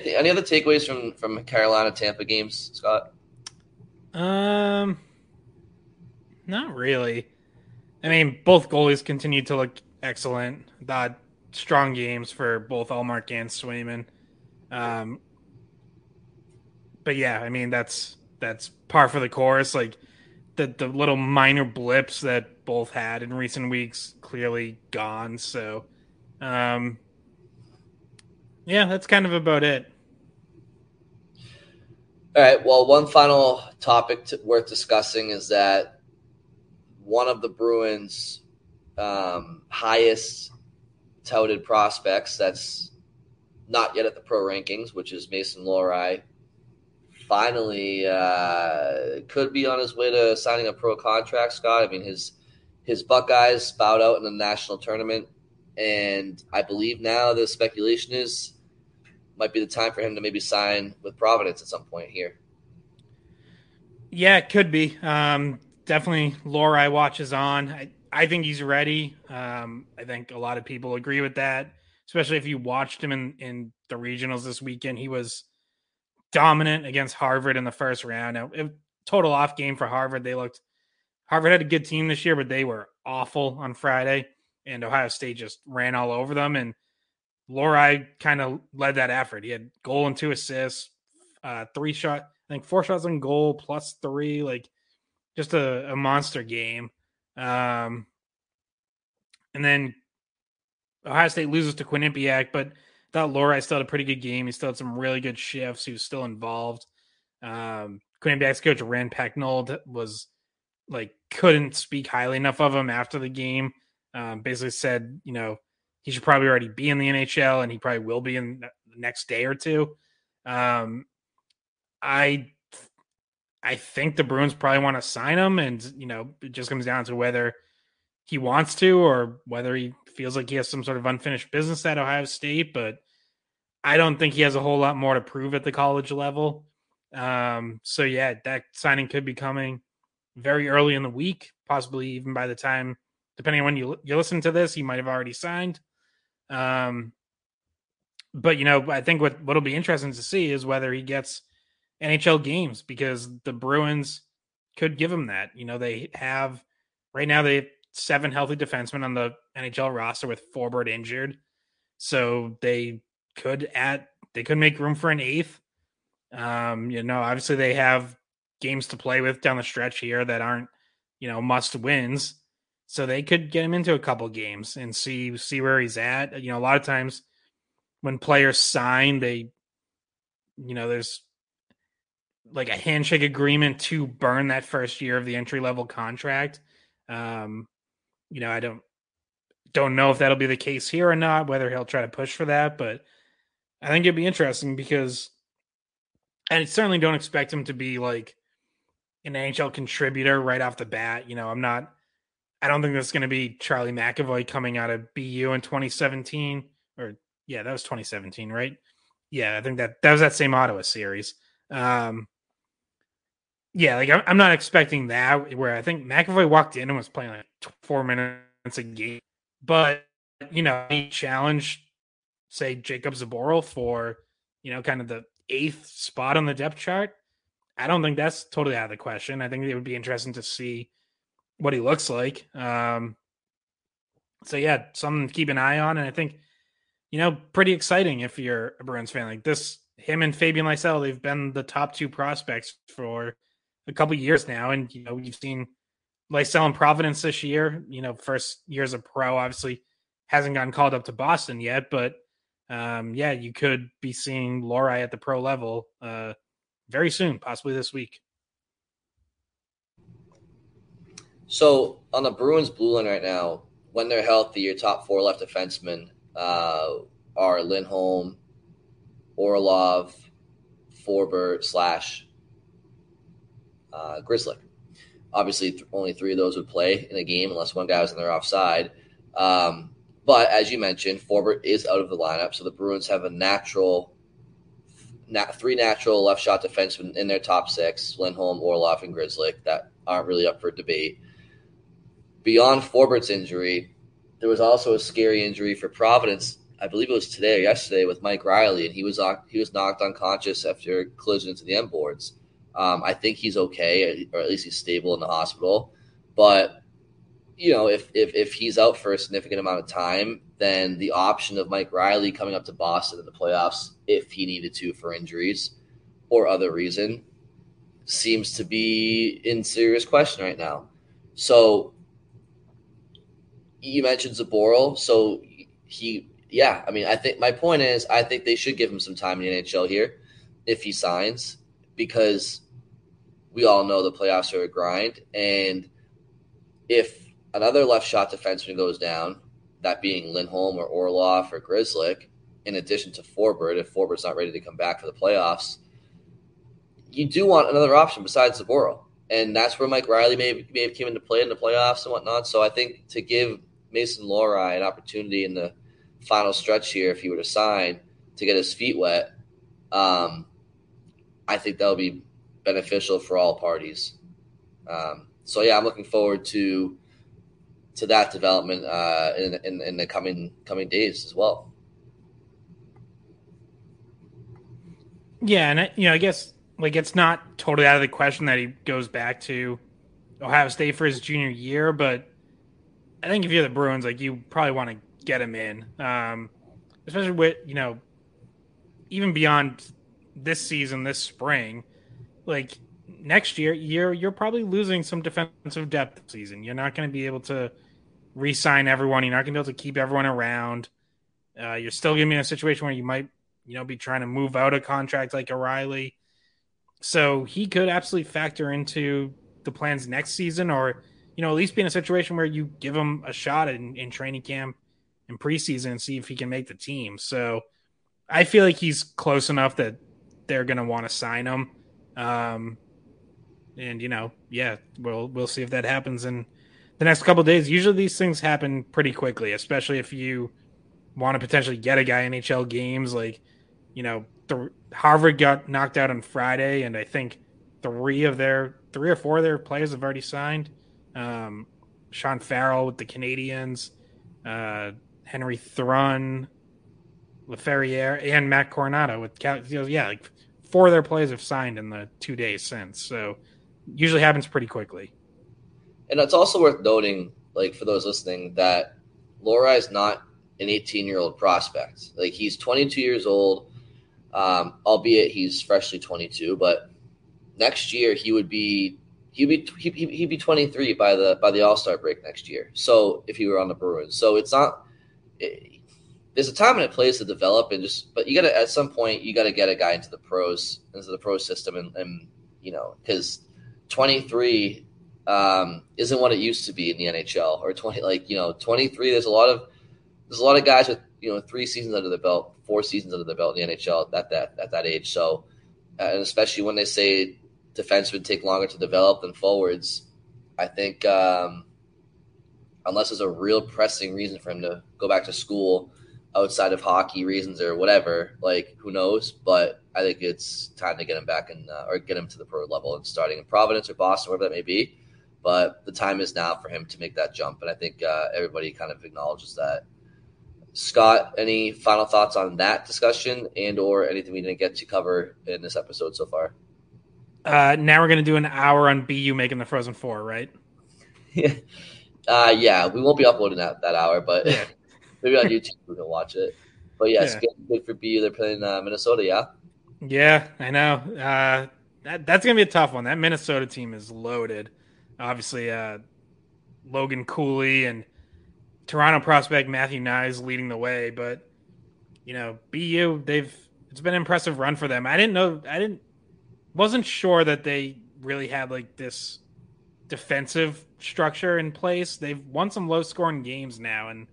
Any other takeaways from from Carolina Tampa games, Scott? Um, not really. I mean, both goalies continued to look excellent. That strong games for both Ullmark and Swayman. Um, but yeah, I mean that's that's par for the course. Like the the little minor blips that both had in recent weeks clearly gone. So, um, yeah, that's kind of about it. All right. Well, one final topic to, worth discussing is that one of the Bruins' um, highest touted prospects that's not yet at the pro rankings, which is Mason Lohrei, finally uh, could be on his way to signing a pro contract. Scott, I mean his his Buckeyes bowed out in the national tournament, and I believe now the speculation is might be the time for him to maybe sign with Providence at some point here. Yeah, it could be. Um, definitely, Lohrei watches on. I, I think he's ready. Um, I think a lot of people agree with that, especially if you watched him in, in the regionals this weekend. He was dominant against Harvard in the first round. Now, it, total off game for Harvard. They looked Harvard had a good team this year, but they were awful on Friday, and Ohio State just ran all over them. And Lohrei kind of led that effort. He had goal and two assists, uh, three shot, I think four shots on goal plus three, like just a, a monster game. Um, and then Ohio State loses to Quinnipiac, but thought Lohrei still had a pretty good game. He still had some really good shifts. He was still involved. Um, Quinnipiac's coach Rand Pecknold was like couldn't speak highly enough of him after the game. Um, basically said, you know, he should probably already be in the NHL, and he probably will be in the next day or two. Um, I I think the Bruins probably want to sign him, and you know, it just comes down to whether he wants to or whether he feels like he has some sort of unfinished business at Ohio State. But I don't think he has a whole lot more to prove at the college level. Um, so yeah, that signing could be coming very early in the week, possibly even by the time, depending on when you you listen to this, he might have already signed. Um, but you know, I think what what'll be interesting to see is whether he gets NHL games because the Bruins could give him that. You know, they have right now they have seven healthy defensemen on the NHL roster with Forbort injured, so they could add they could make room for an eighth. Um, you know, obviously they have games to play with down the stretch here that aren't you know must wins. So they could get him into a couple games and see see where he's at. You know, a lot of times when players sign, they you know, there's like a handshake agreement to burn that first year of the entry level contract. Um, you know, I don't don't know if that'll be the case here or not, whether he'll try to push for that, but I think it'd be interesting because I certainly don't expect him to be like an NHL contributor right off the bat. You know, I'm not I don't think that's going to be Charlie McAvoy coming out of BU in 2017 or yeah, that was 2017, right? Yeah, I think that that was that same Ottawa series. Um, yeah, like I'm not expecting that. Where I think McAvoy walked in and was playing like four minutes a game, but you know he challenged, say Jakub Zboril for you know kind of the eighth spot on the depth chart. I don't think that's totally out of the question. I think it would be interesting to see what he looks like. Um, so yeah, something to keep an eye on, and I think you know pretty exciting if you're a Bruins fan. Like this, him and Fabian Lysell, they've been the top two prospects for a couple years now, and you know we've seen Lysell in Providence this year. You know, first year as a pro, obviously hasn't gotten called up to Boston yet, but um, yeah, you could be seeing Lohrei at the pro level uh, very soon, possibly this week. So on the Bruins blue line right now, when they're healthy, your top four left defensemen uh, are Lindholm, Orlov, Forbort slash uh. Obviously, th- only three of those would play in a game unless one guy was on their offside. Um, but as you mentioned, Forbort is out of the lineup, so the Bruins have a natural, nat- three natural left shot defensemen in their top six: Lindholm, Orlov, and Grzelcyk that aren't really up for debate. Beyond Forbort's injury, there was also a scary injury for Providence. I believe it was today or yesterday with Mike Reilly, and he was he was knocked unconscious after collision into the end boards. Um, I think he's okay, or at least he's stable in the hospital. But you know, if if if he's out for a significant amount of time, then the option of Mike Reilly coming up to Boston in the playoffs, if he needed to for injuries or other reason, seems to be in serious question right now. So you mentioned Zboril, so he, yeah. I mean, I think my point is, I think they should give him some time in the NHL here if he signs, because we all know the playoffs are a grind, and if another left shot defenseman goes down, that being Lindholm or Orlov or Grzelcyk, in addition to Forbort, if Forbort's not ready to come back for the playoffs, you do want another option besides Zboril. And that's where Mike Reilly may, may have came into play in the playoffs and whatnot. So I think to give Mason Lohrei an opportunity in the final stretch here, if he were to sign, to get his feet wet, um, I think that would be beneficial for all parties. Um, so yeah, I'm looking forward to to that development uh, in, in, in the coming coming days as well. Yeah, and I, you know, I guess like it's not totally out of the question that he goes back to Ohio State for his junior year, but I think if you're the Bruins, like you probably want to get him in, um, especially with you know, even beyond this season, this spring, like next year, you're you're probably losing some defensive depth season. You're not going to be able to re-sign everyone. You're not going to be able to keep everyone around. Uh, you're still going to be in a situation where you might, you know, be trying to move out a contract like O'Reilly. So he could absolutely factor into the plans next season, or you know, at least be in a situation where you give him a shot in, in training camp and preseason and see if he can make the team. So I feel like he's close enough that they're going to want to sign him. Um, and you know, yeah, we'll we'll see if that happens in the next couple days. Usually these things happen pretty quickly, especially if you want to potentially get a guy in NHL games. Like, you know, the, Harvard got knocked out on Friday, and I think three of their three or four of their players have already signed. Um, Sean Farrell with the Canadiens, uh, Henry Thrun, Laferriere, and Matt Coronato with yeah, like four of their players have signed in the two days since. So usually happens pretty quickly. And it's also worth noting, like for those listening, that Lohrei is not an 18 year old prospect. Like he's 22 years old, um, albeit he's freshly 22. But next year he would be he'd be he'd be 23 by the by the All Star break next year. So if he were on the Bruins, so it's not. It, there's a time and a place to develop and just, but you got to at some point you got to get a guy into the pros into the pro system and, and you know because 23 um, isn't what it used to be in the NHL or 20 like you know 23 there's a lot of there's a lot of guys with you know three seasons under the belt four seasons under the belt in the NHL at that at that age so uh, and especially when they say defensemen take longer to develop than forwards I think um, unless there's a real pressing reason for him to go back to school outside of hockey reasons or whatever like who knows but I think it's time to get him back and uh, or get him to the pro level and starting in Providence or Boston wherever that may be but the time is now for him to make that jump. And I think uh, everybody kind of acknowledges that. Scott, any final thoughts on that discussion and or anything we didn't get to cover in this episode so far? Uh, now we're going to do an hour on BU making the Frozen Four, right? yeah, uh, yeah. We won't be uploading that that hour, but yeah. maybe on YouTube we can watch it. But yes, yeah. good, good for BU. They're playing uh, Minnesota, yeah. Yeah, I know. Uh, that that's gonna be a tough one. That Minnesota team is loaded obviously uh, Logan Cooley and Toronto prospect Matthew Knies leading the way, but you know BU they've it's been an impressive run for them. I didn't know I didn't wasn't sure that they really had like this defensive structure in place. They've won some low scoring games now in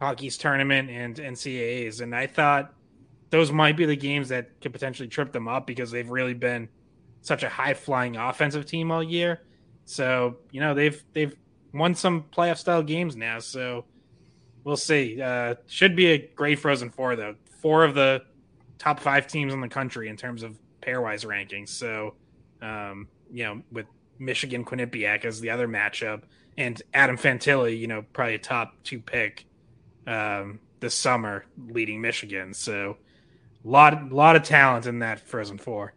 Hockey East tournament and NCAAs, and I thought those might be the games that could potentially trip them up because they've really been such a high flying offensive team all year. So you know they've they've won some playoff style games now. So we'll see. Uh, should be a great Frozen Four though. Four of the top five teams in the country in terms of pairwise rankings. So um, you know with Michigan Quinnipiac as the other matchup, and Adam Fantilli, you know, probably a top two pick um, this summer, leading Michigan. So a lot, lot of talent in that Frozen Four.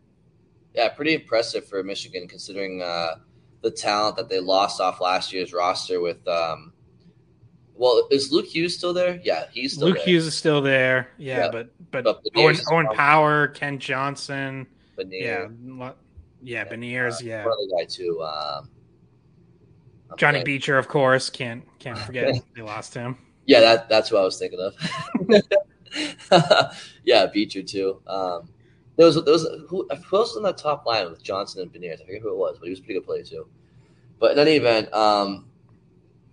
Yeah, pretty impressive for Michigan considering uh, the talent that they lost off last year's roster. With um, well, is Luke Hughes still there? Yeah, he's still Luke there. Hughes is still there. Yeah, Yeah. but but, But Owen, Owen. Power, Kent Johnson, Yeah, yeah, Beniers, yeah, Another guy too. Um, Johnny. Beecher, of course. Can't can't forget they lost him. Yeah, that that's what I was thinking of. yeah, Beecher too. Um, there was there was who, who else was in that top line with Johnson and Beniers? I forget who it was, but he was a pretty good player too. But in any event, um,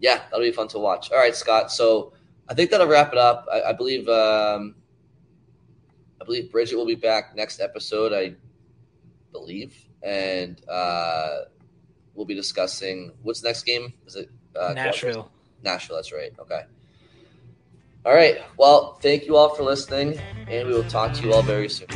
yeah, that'll be fun to watch. All right, Scott. So I think that'll wrap it up. I, I believe um, I believe Bridget will be back next episode. I believe, and uh, we'll be discussing what's the next game. Is it uh, Nashville. Nashville, that's right. Okay. All right. Well, thank you all for listening, and we will talk to you all very soon.